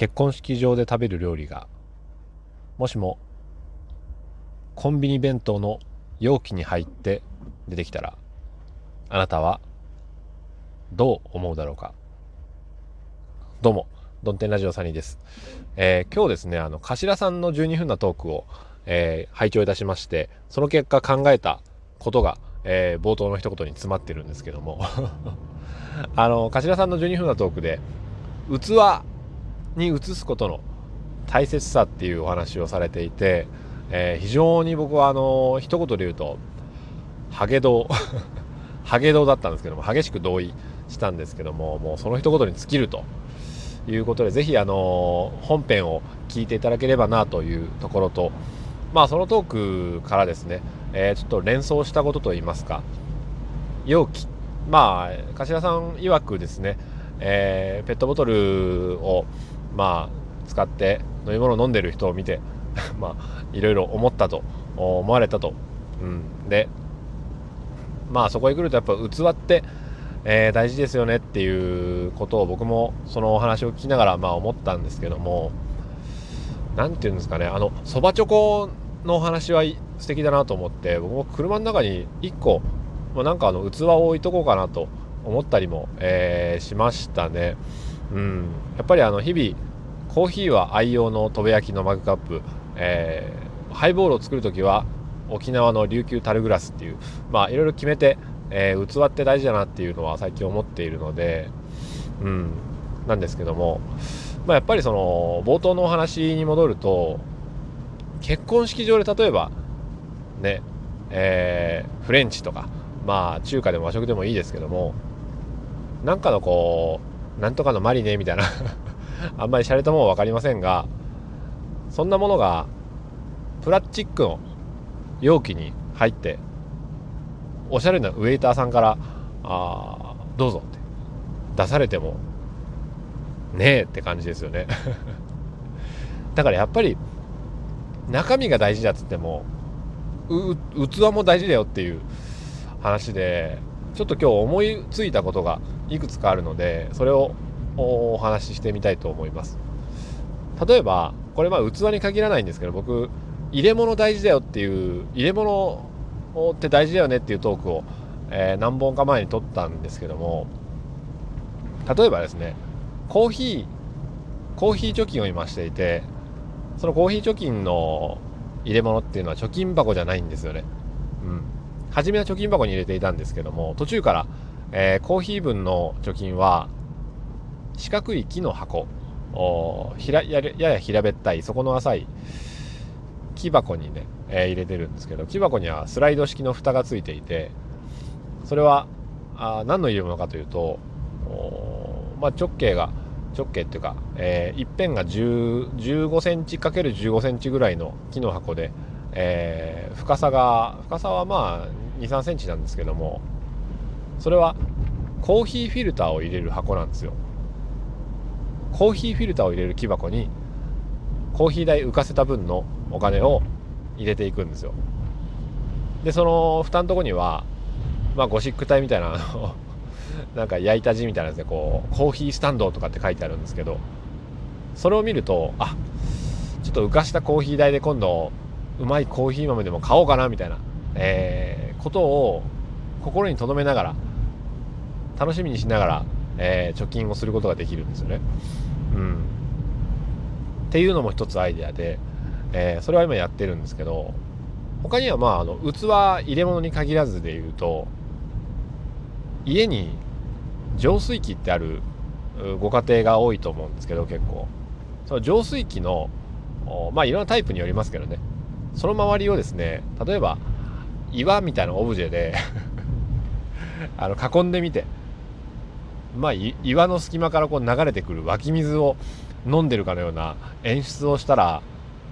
結婚式場で食べる料理がもしもコンビニ弁当の容器に入って出てきたらあなたはどう思うだろうか？どうもドンテンラジオサニーです、えー、今日ですねあの頭さんの12分なトークを、えー、拝聴いたしましてその結果考えたことが、えー、冒頭の一言に詰まってるんですけども。あの頭さんの12分なトークで器に移すことの大切さっていうお話をされていて、えー、非常に僕はあの一言で言うとハゲド ハゲドだったんですけども激しく同意したんですけどももうその一言に尽きるということでぜひあの本編を聞いていただければなというところとまあそのトークからですね、えー、ちょっと連想したことといいますか容器まあ頭さん曰くですね、えー、ペットボトルをまあ使って飲み物飲んでる人を見て まあいろいろ思ったと思われたと、うん、でまあそこへ来るとやっぱ器って、えー、大事ですよねっていうことを僕もそのお話を聞きながらまあ思ったんですけども何て言うんですかねあのそばチョコのお話は素敵だなと思って僕も車の中に1個、まあ、なんかあの器を置いとこうかなと思ったりも、えー、しましたね。うん、やっぱりあの日々コーヒーは愛用のとべ焼きのマグカップ、えー、ハイボールを作る時は沖縄の琉球タルグラスっていうまあいろいろ決めて、えー、器って大事だなっていうのは最近思っているので、うん、なんですけども、まあ、やっぱりその冒頭のお話に戻ると結婚式場で例えばね、えー、フレンチとかまあ中華でも和食でもいいですけどもなんかのこうなんとかのマリネみたいな。あんまり洒落たものは分かりませんがそんなものがプラスチックの容器に入っておしゃれなウェイターさんから「あどうぞ」って出されてもねえって感じですよね。だからやっぱり中身が大事だっつっても器も大事だよっていう話でちょっと今日思いついたことがいくつかあるのでそれをお話ししてみたいと思います。例えばこれまあ器に限らないんですけど僕入れ物大事だよっていう入れ物って大事だよねっていうトークを、えー、何本か前に撮ったんですけども例えばですねコーヒーコーヒー貯金を今していてそのコーヒー貯金の入れ物っていうのは貯金箱じゃないんですよね。うん。初めは貯金箱に入れていたんですけども途中からえー、コーヒー分の貯金は四角い木の箱。ひらややや平べったい。底の浅い木箱にね、えー、入れてるんですけど木箱にはスライド式の蓋がついていてそれはあ何の入れ物かというとまあ、直径が直径っていうか、えー、一辺が15センチ ×15 センチぐらいの木の箱で、えー、深さが深さはまあ23センチなんですけどもそれはコーヒーフィルターを入れる箱なんですよ。コーヒーフィルターを入れる木箱にコーヒー代浮かせた分のお金を入れていくんですよ。でその蓋のとこにはまあゴシック体みたいな なんか焼いた字みたいなやつでこうコーヒースタンドとかって書いてあるんですけどそれを見るとあちょっと浮かしたコーヒー代で今度うまいコーヒー豆でも買おうかなみたいな、えー、ことを心に留めながら楽しみにしながら、えー、貯金をすることができるんですよね。うん、っていうのも一つアイデアで、えー、それは今やってるんですけど他にはまああの器入れ物に限らずで言うと家に浄水器ってあるご家庭が多いと思うんですけど結構。その浄水器のまあいろんなタイプによりますけどね。その周りをですね例えば岩みたいなオブジェで あの囲んでみてまあ、岩の隙間からこう流れてくる湧き水を飲んでるかのような演出をしたら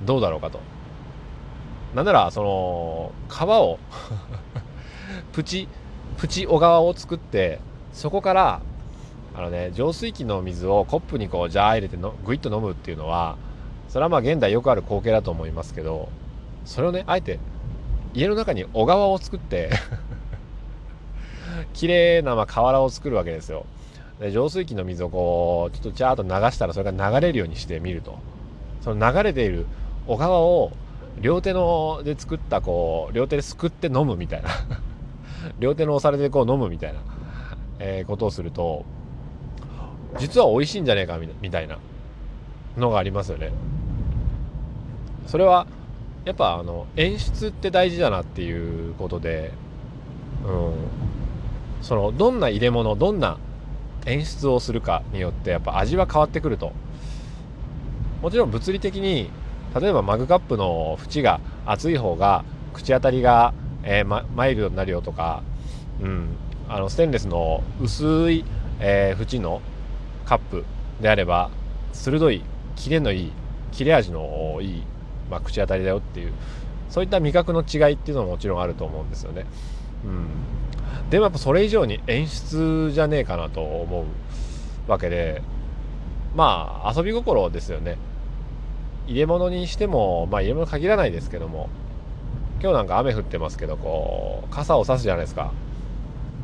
どうだろうかと。なんならその川を プチプチ小川を作ってそこからあのね浄水器の水をコップにこうジャー入れてのグイッと飲むっていうのはそれはまあ現代よくある光景だと思いますけどそれをねあえて家の中に小川を作って 綺麗なま河原を作るわけですよで浄水器の水をこうちょっとチャーッと流したらそれが流れるようにしてみると。その流れている小川を両手ので作ったこう両手ですくって飲むみたいな。両手の押されてこう飲むみたいな、えー、ことをすると実は美味しいんじゃねえかみたいなのがありますよね。それはやっぱあの演出って大事だなっていうことでうん。そのどんな入れ物どんな演出をするかによってやっぱ味は変わってくると。もちろん物理的に例えばマグカップの縁が厚い方が口当たりが、えー、マイルドになるよとか、うん、あのステンレスの薄い、えー、縁のカップであれば鋭いキレのいい切れ味のいい、まあ、口当たりだよっていうそういった味覚の違いっていうのももちろんあると思うんですよね。うん、でもやっぱそれ以上に演出じゃねえかなと思うわけでまあ遊び心ですよね。入れ物にしてもまあ入れ物限らないですけども今日なんか雨降ってますけどこう傘を差すじゃないですか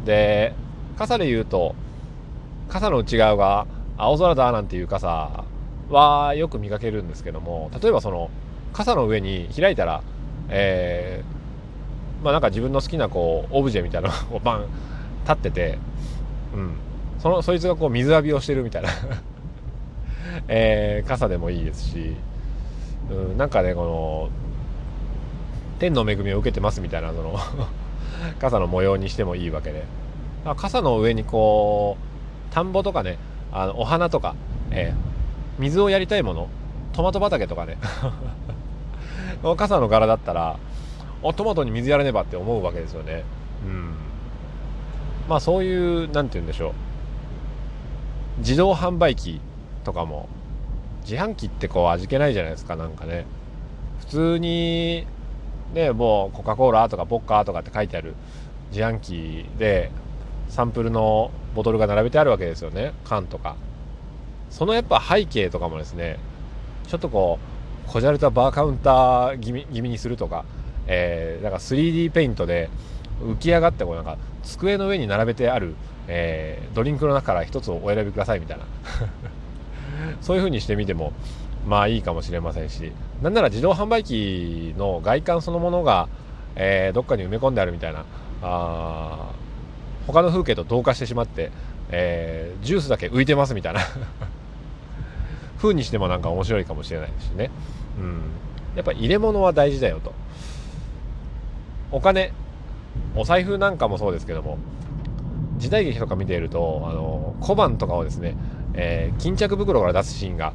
で傘で言うと傘の内側が青空だなんていう傘はよく見かけるんですけども例えばその傘の上に開いたらえー、まあなんか自分の好きなこうオブジェみたいなの をバン立っててうん。そのそいつがこう水浴びをしてるみたいな。えー、傘でもいいですしうん、なんかねこの天の恵みを受けてますみたいなその 傘の模様にしてもいいわけで。傘の上にこう田んぼとかねあのお花とか、えー、水をやりたいものトマト畑とかね。傘の柄だったらおトマトに水やらねばって思うわけですよね。うん。まあそういう何て言うんでしょう。自動販売機とかも自販機ってこう味気ないじゃないですかなんかね。普通にねもうコカ・コーラとかポッカーとかって書いてある自販機でサンプルのボトルが並べてあるわけですよね。缶とか。そのやっぱ背景とかもですねちょっとこうこじゃれたバーカウンター気味気味にするとか、えー、なんか 3D ペイントで浮き上がってこうなんか机の上に並べてある、えー、ドリンクの中から一つをお選びくださいみたいな。そういう風にしてみてもまあいいかもしれませんしなんなら自動販売機の外観そのものが、えー、どっかに埋め込んであるみたいな。あ他の風景と同化してしまって、えー、ジュースだけ浮いてますみたいな。風にしてもなんか面白いかもしれないですしね、うん、やっぱ入れ物は大事だよと。お金お財布なんかもそうですけども時代劇とか見ているとあの小判とかをですねえー、巾着袋から出すシーンが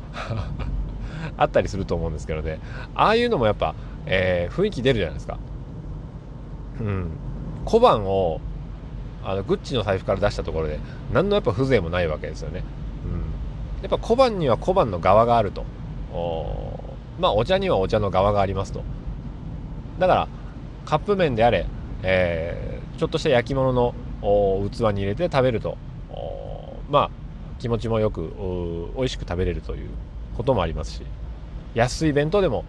あったりすると思うんですけどね。ああいうのもやっぱ、えー、雰囲気出るじゃないですか。うん。小判をあのグッチの財布から出したところで何のやっぱ風情もないわけですよね、うん、やっぱ小判には小判の側があると。おまあお茶にはお茶の側がありますと。だからカップ麺であれ、えー、ちょっとした焼き物の器に入れて食べるとまあ気持ちもよく美味しく食べれるということもありますし安い弁当でも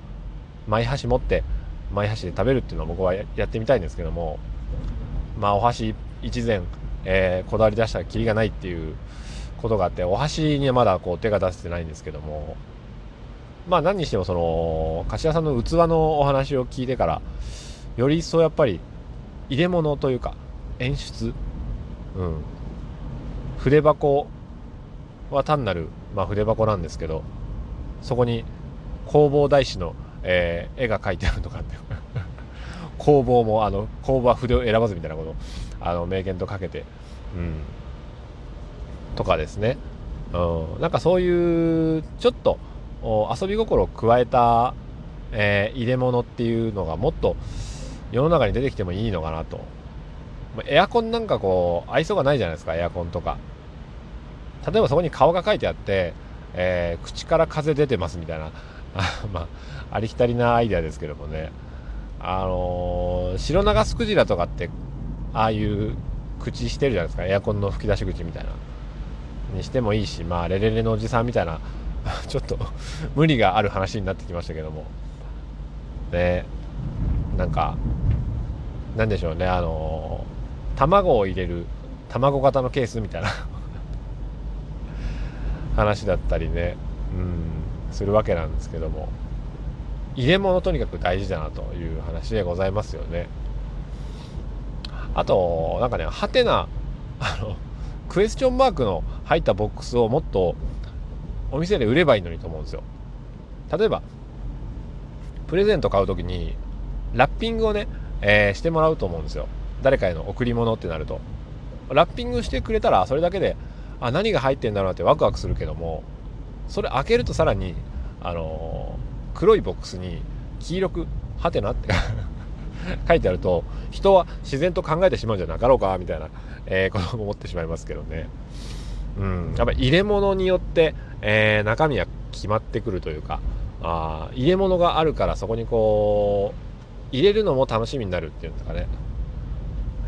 マイ箸持ってマイ箸で食べるっていうのは僕はやってみたいんですけどもまあお箸一膳、えー、こだわり出したらきりがないっていうことがあってお箸にはまだこう手が出せてないんですけどもまあ何にしてもその柏さんの器のお話を聞いてからより一層やっぱり入れ物というか演出？うん。筆箱は単なる、まあ、筆箱なんですけどそこに弘法大師の、えー、絵が描いてあるとかって 工房もあの工房は筆を選ばずみたいなことあの名言とかけて、うん、とかですね、うん、なんかそういうちょっと遊び心を加えた、えー、入れ物っていうのがもっと世の中に出てきてもいいのかなと。エアコンなんかこう愛想がないじゃないですかエアコンとか。例えばそこに顔が書いてあって、えー、口から風出てますみたいな。まあ、ありきたりなアイデアですけどもね。あのー、白長スクジラとかってああいう口してるじゃないですか。エアコンの吹き出し口みたいな。にしてもいいしまあレレレのおじさんみたいな。ちょっと無理がある話になってきましたけども。ね。なんかなんでしょうねあの、卵を入れる卵型のケースみたいな 話だったりね。うん。するわけなんですけども。入れ物とにかく大事だなという話でございますよね。あとなんかねハテナあのクエスチョンマークの入ったボックスをもっとお店で売ればいいのにと思うんですよ。例えばプレゼント買う時にラッピングをね、えー、してもらうと思うんですよ。誰かへの贈り物ってなると。ラッピングしてくれたらそれだけであ何が入ってんだろうなってワクワクするけどもそれ開けるとさらにあのー、黒いボックスに黄色く「はてな」って 書いてあると人は自然と考えてしまうんじゃなかろうかみたいな、えー、ことも思ってしまいますけどね。うん、やっぱ入れ物によって、えー、中身は決まってくるというかあ入れ物があるからそこにこう入れるのも楽しみになるっていうんですかね。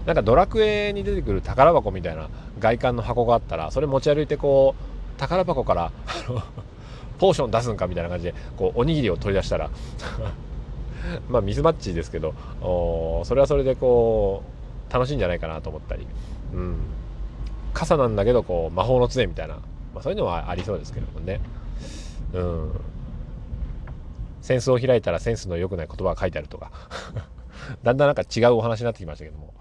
なんかドラクエに出てくる宝箱みたいな外観の箱があったらそれ持ち歩いてこう宝箱から ポーション出すんかみたいな感じでこうおにぎりを取り出したら。まあミスマッチですけどそれはそれでこう楽しいんじゃないかなと思ったり、うん、傘なんだけどこう魔法の杖みたいな、まあ、そういうのはありそうですけどもね。うん。センスを開いたらセンスの良くない言葉が書いてあるとか。だんだんなんか違うお話になってきましたけども。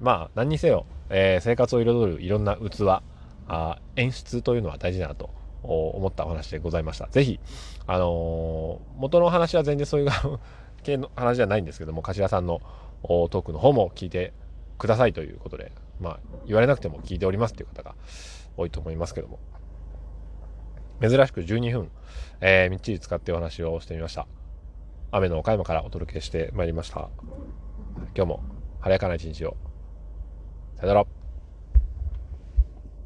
まあ何にせよ、えー、生活を彩るいろんな器。あ演出というのは大事だなと思ったお話でございました。ぜひ、あのー、元の話は全然そういう 系の話じゃないんですけども、柏さんのトークの方も聞いてくださいということで、まあ、言われなくても聞いておりますという方が多いと思いますけども、珍しく12分、えー、みっちり使ってお話をしてみました。雨の岡山からお届けしてまいりました。今日も晴れやかな一日を。さよなら。